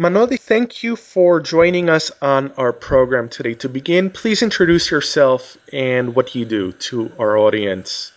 Manoli, thank you for joining us on our program today. To begin, please introduce yourself and what you do to our audience.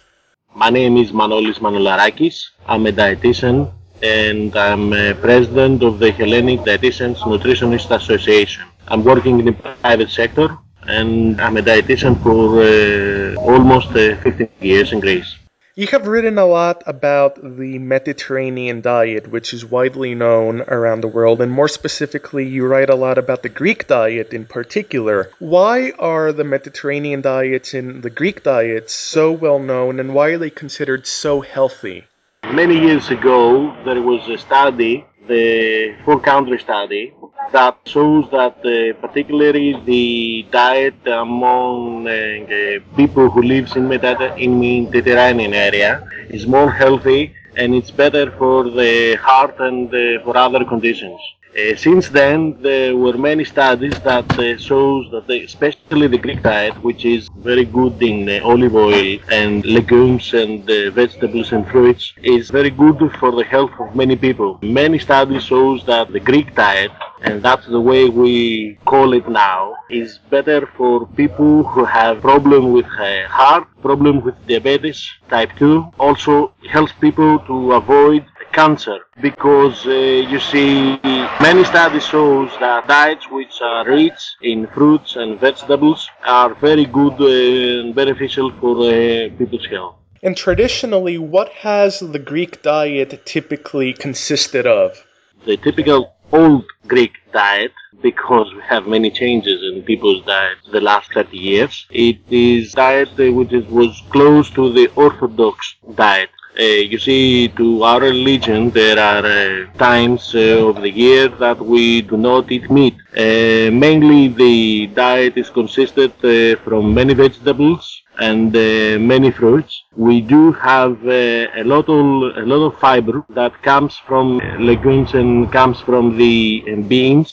My name is Manolis Manolarakis. I'm a dietitian and I'm a president of the Hellenic Dietitians Nutritionist Association. I'm working in the private sector and I'm a dietitian for uh, almost uh, 15 years in Greece. You have written a lot about the Mediterranean diet, which is widely known around the world, and more specifically, you write a lot about the Greek diet in particular. Why are the Mediterranean diets and the Greek diets so well known, and why are they considered so healthy? Many years ago, there was a study, the four country study, that shows that uh, particularly the diet among uh, people who lives in, in Mediterranean area is more healthy and it's better for the heart and uh, for other conditions. Uh, since then, there were many studies that uh, shows that, the, especially the Greek diet, which is very good in uh, olive oil and legumes and uh, vegetables and fruits, is very good for the health of many people. Many studies shows that the Greek diet, and that's the way we call it now, is better for people who have problem with heart, problem with diabetes type 2. Also helps people to avoid cancer because uh, you see many studies shows that diets which are rich in fruits and vegetables are very good and beneficial for uh, people's health. And traditionally, what has the Greek diet typically consisted of? The typical old Greek diet, because we have many changes in people's diet the last 30 years, it is diet which was close to the Orthodox diet. Uh, you see, to our religion, there are uh, times uh, of the year that we do not eat meat. Uh, mainly, the diet is consisted uh, from many vegetables and uh, many fruits. We do have a lot of a lot of fiber that comes from legumes and comes from the beans.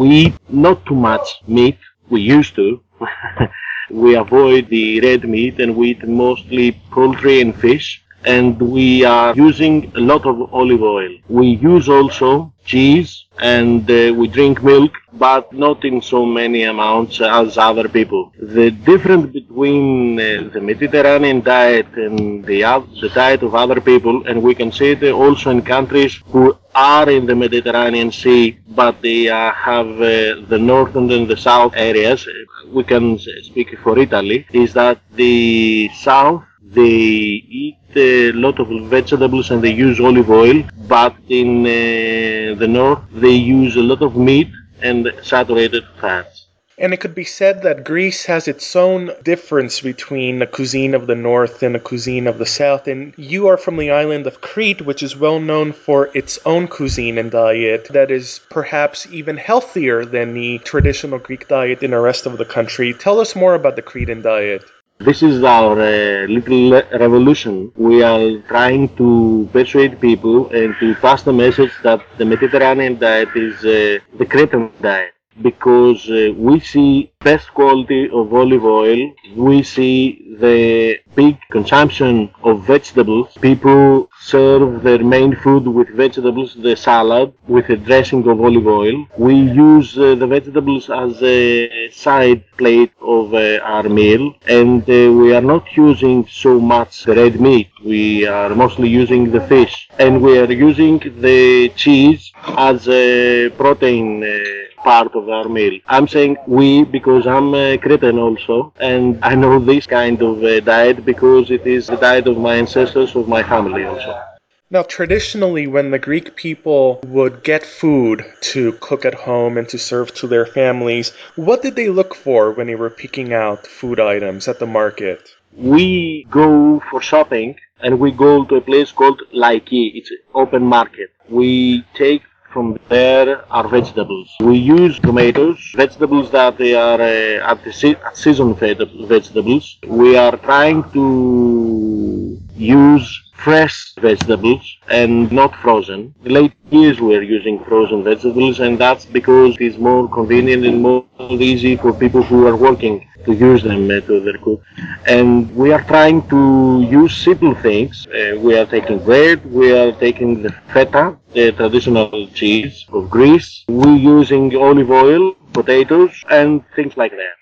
we eat not too much meat. We used to. we avoid the red meat and we eat mostly poultry and fish and we are using a lot of olive oil. We use also cheese and uh, we drink milk, but not in so many amounts as other people. The difference between uh, the Mediterranean diet and the, uh, the diet of other people, and we can see it also in countries who are in the Mediterranean Sea, but they uh, have uh, the northern and the south areas. We can speak for Italy, is that the south they eat a lot of vegetables and they use olive oil, but in uh, the north they use a lot of meat and saturated fats. And it could be said that Greece has its own difference between the cuisine of the north and the cuisine of the south. And you are from the island of Crete, which is well known for its own cuisine and diet that is perhaps even healthier than the traditional Greek diet in the rest of the country. Tell us more about the Cretan diet. This is our uh, little revolution. We are trying to persuade people and to pass the message that the Mediterranean diet is uh, the Cretan diet because uh, we see best quality of olive oil, we see the big consumption of vegetables. People serve their main food with vegetables, the salad, with a dressing of olive oil. We use uh, the vegetables as a side plate of uh, our meal, and uh, we are not using so much red meat. We are mostly using the fish, and we are using the cheese as a protein uh, part of our meal. I'm saying we because I'm a Cretan also, and I know this kind of uh, diet because it is the diet of my ancestors, of my family also. Now, traditionally, when the Greek people would get food to cook at home and to serve to their families, what did they look for when they were picking out food items at the market? We go for shopping and we go to a place called Laiki. It's an open market. We take from there are vegetables. We use tomatoes, vegetables that they are uh, at the se- season vegetables. We are trying to use fresh vegetables and not frozen. The late years we are using frozen vegetables and that's because it is more convenient and more easy for people who are working to use them to their cook. And we are trying to use simple things. Uh, we are taking bread, we are taking the feta, the traditional cheese of Greece. We're using olive oil, potatoes, and things like that.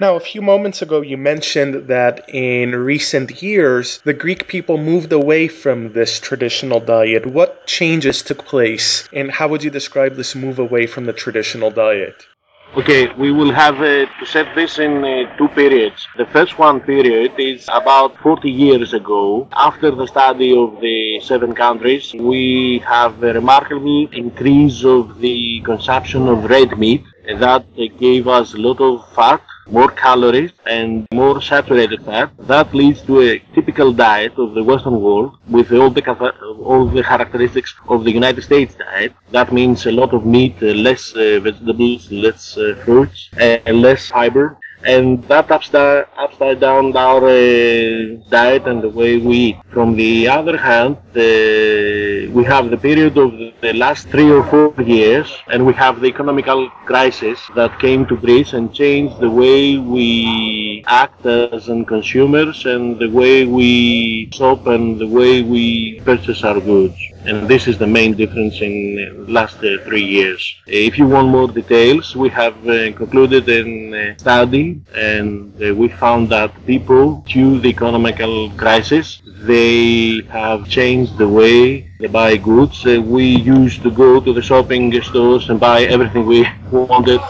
Now, a few moments ago, you mentioned that in recent years, the Greek people moved away from this traditional diet. What changes took place, and how would you describe this move away from the traditional diet? Okay, we will have uh, to set this in uh, two periods. The first one period is about 40 years ago. After the study of the seven countries, we have a remarkable increase of the consumption of red meat that gave us a lot of fat more calories and more saturated fat. That leads to a typical diet of the Western world with all the all the characteristics of the United States diet. That means a lot of meat, uh, less uh, vegetables, less uh, fruits, and less fiber and that upside, upside down our uh, diet and the way we eat. From the other hand, we have the period of the last three or four years, and we have the economical crisis that came to Greece and changed the way we act as consumers and the way we shop and the way we purchase our goods and this is the main difference in the last uh, three years. If you want more details, we have uh, concluded a study and uh, we found that people, due to the economical crisis, they have changed the way they buy goods. Uh, we used to go to the shopping stores and buy everything we wanted.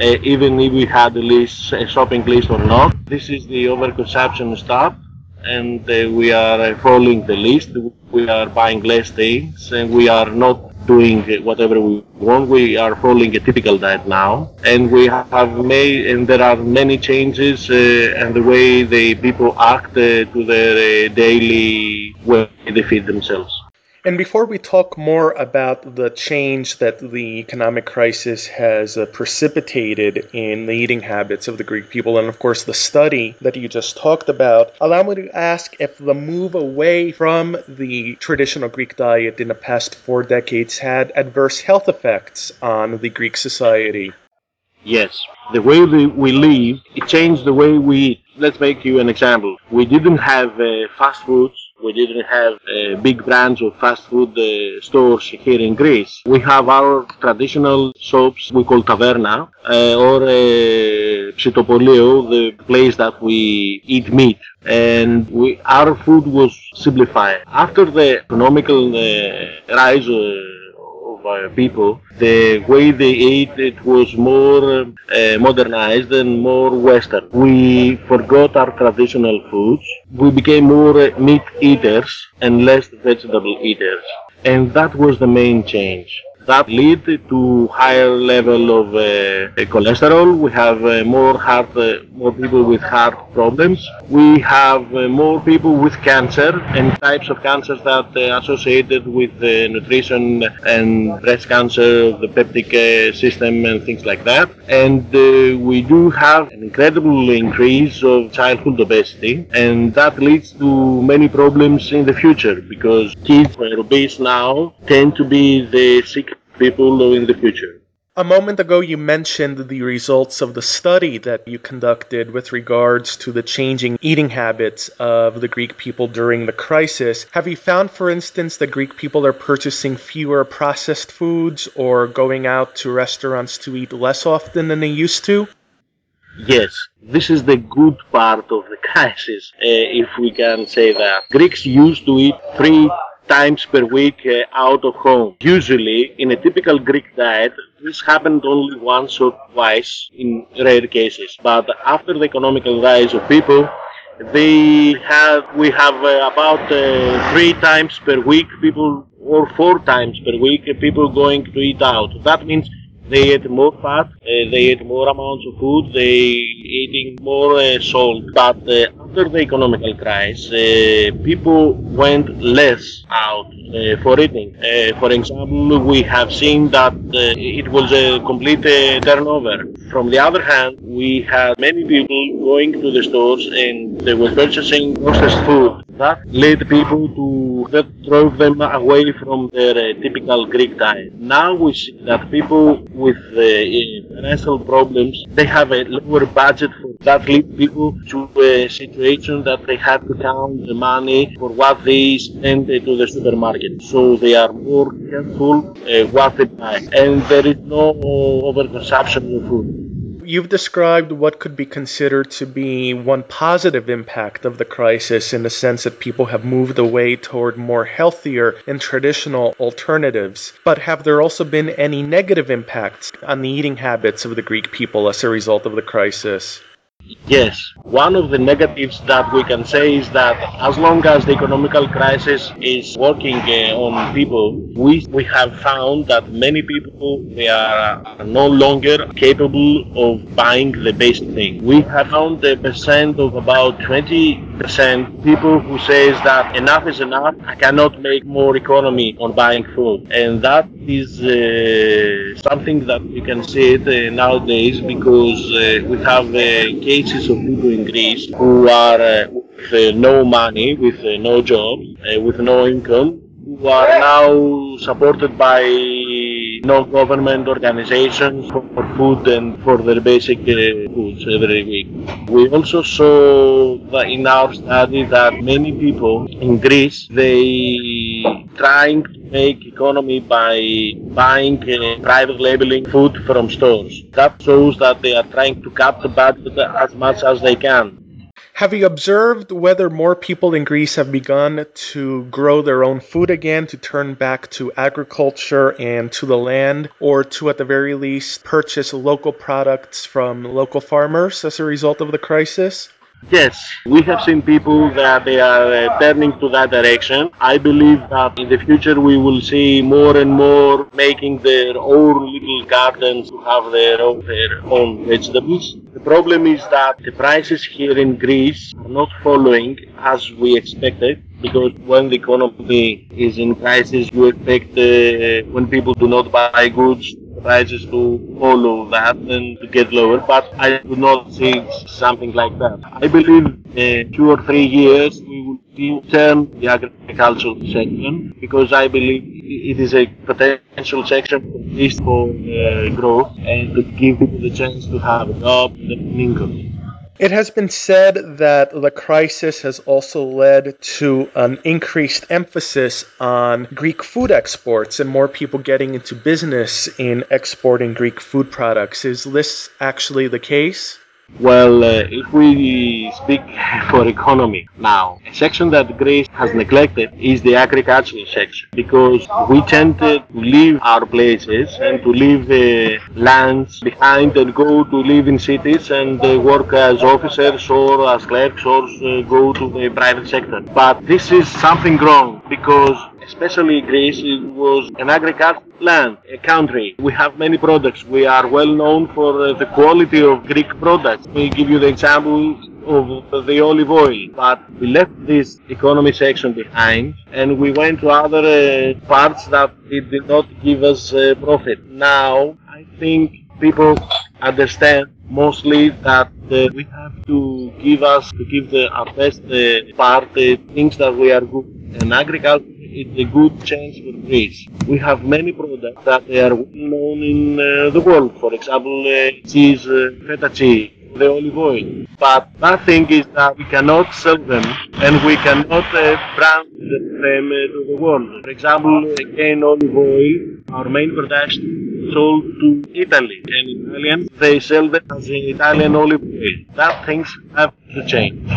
Uh, even if we had a list, a shopping list or not. This is the overconsumption stop and uh, we are uh, following the list. We are buying less things and we are not doing whatever we want. We are following a typical diet now, and we have made and there are many changes uh, and the way the people act uh, to their uh, daily way they feed themselves. And before we talk more about the change that the economic crisis has uh, precipitated in the eating habits of the Greek people, and of course the study that you just talked about, allow me to ask if the move away from the traditional Greek diet in the past four decades had adverse health effects on the Greek society. Yes, the way we live, it changed the way we. Let's make you an example. We didn't have uh, fast foods we didn't have a big branch of fast food uh, stores here in Greece. We have our traditional shops we call taverna uh, or uh, psitopolio, the place that we eat meat. And we, our food was simplified. After the economical uh, rise uh, uh, people, the way they ate it was more uh, modernized and more western. We forgot our traditional foods. We became more meat eaters and less vegetable eaters. And that was the main change that lead to higher level of uh, cholesterol. We have uh, more heart, uh, more people with heart problems. We have uh, more people with cancer and types of cancers that are associated with nutrition and breast cancer, the peptic system and things like that. And we do have an incredible increase of childhood obesity and that leads to many problems in the future because kids who are obese now tend to be the sick people in the future. A moment ago, you mentioned the results of the study that you conducted with regards to the changing eating habits of the Greek people during the crisis. Have you found, for instance, that Greek people are purchasing fewer processed foods or going out to restaurants to eat less often than they used to? Yes, this is the good part of the crisis, uh, if we can say that. Greeks used to eat three times per week uh, out of home. Usually, in a typical Greek diet, this happened only once or twice in rare cases. But after the economical rise of people, they have we have uh, about uh, three times per week people or four times per week people going to eat out. That means they eat more fat, uh, they eat more amounts of food, they eating more uh, salt. But uh, after the economical crisis, uh, people went less out uh, for eating. For example, we have seen that it was a complete turnover. From the other hand, we had many people going to the stores and they were purchasing processed food. That led people to that drove them away from their typical Greek diet. Now we see that people with uh, financial problems, they have a lower budget for That leads people to a situation that they have to count the money for what they spend to the supermarket. So they are more careful uh, what they buy. And there is no overconsumption of food you've described what could be considered to be one positive impact of the crisis in the sense that people have moved away toward more healthier and traditional alternatives. But have there also been any negative impacts on the eating habits of the Greek people as a result of the crisis? Yes, one of the negatives that we can say is that as long as the economical crisis is working uh, on people, we, we have found that many people they are no longer capable of buying the basic thing. We have found a percent of about 20% people who says that enough is enough, I cannot make more economy on buying food. And that is uh, something that we can see it uh, nowadays because uh, we have uh, cases of people in Greece who are uh, with uh, no money, with no job, with no income, who are now supported by non-government organizations for, for food and for their basic uh, every week. We also saw in our study that many people in Greece, they trying to make economy by buying uh, private labeling food from stores. That shows that they are trying to cut the budget as much as they can. Have you observed whether more people in Greece have begun to grow their own food again, to turn back to agriculture and to the land, or to, at the very least, purchase local products from local farmers as a result of the crisis? Yes, we have seen people that they are uh, turning to that direction. I believe that in the future we will see more and more making their own little gardens to have their own, their own vegetables. The problem is that the prices here in Greece are not following as we expected because when the economy is in crisis you expect uh, when people do not buy goods prices to follow that and to get lower, but I do not see something like that. I believe in two or three years we will turn the agricultural section because I believe it is a potential section for least for uh, growth and to give people the chance to have a job and an income. It has been said that the crisis has also led to an increased emphasis on Greek food exports and more people getting into business in exporting Greek food products. Is this actually the case? Well, uh, if we speak for economy now, a section that Greece has neglected is the agricultural section because we tend to leave our places and to leave uh, lands behind and go to live in cities and uh, work as officers or as clerks or uh, go to the private sector. But this is something wrong because especially Greece, was an agricultural land, a country. We have many products. We are well known for uh, the quality of Greek products. We give you the example of the olive oil, but we left this economy section behind and we went to other uh, parts that did not give us uh, profit. Now, I think people understand mostly that uh, we have to give us to give the, our best uh, part uh, things that we are good and agriculture it's a good chance for Greece. We have many products that are well known in uh, the world. For example, uh, cheese, uh, feta cheese, the olive oil. But that thing is that we cannot sell them and we cannot uh, brand them uh, to the world. For example, again, olive oil, our main production sold to Italy and Italians, they sell them as Italian olive oil. That things have to change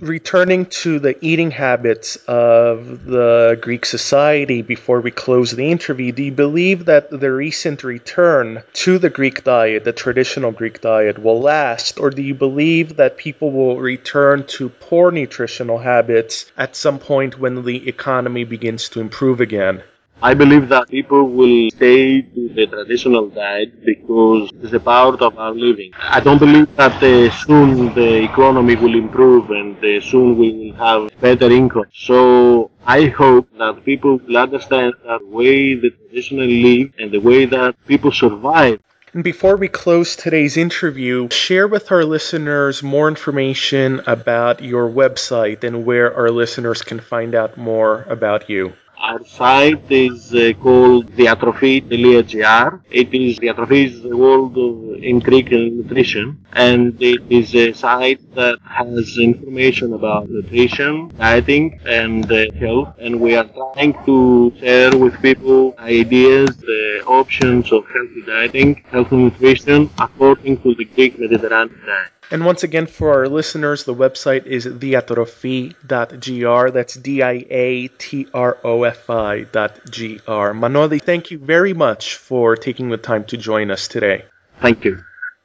returning to the eating habits of the Greek society before we close the interview, do you believe that the recent return to the Greek diet, the traditional Greek diet, will last? Or do you believe that people will return to poor nutritional habits at some point when the economy begins to improve again? I believe that people will stay to the traditional diet because it's a part of our living. I don't believe that uh, soon the economy will improve and uh, soon we will have better income. So I hope that people will understand that the way the traditionally live and the way that people survive and before we close today's interview, share with our listeners more information about your website and where our listeners can find out more about you. Our site is uh, called diatrofi.gr. It is Diatrofi the world of, in Greek nutrition, and it is a site that has information about nutrition, dieting, and uh, health. And we are trying to share with people ideas, the options of healthy dieting, healthy nutrition according to the Greek Mediterranean diet. And once again, for our listeners, the website is diatrofi.gr. That's D I A T R O F I dot G R. Manoli, thank you very much for taking the time to join us today. Thank you.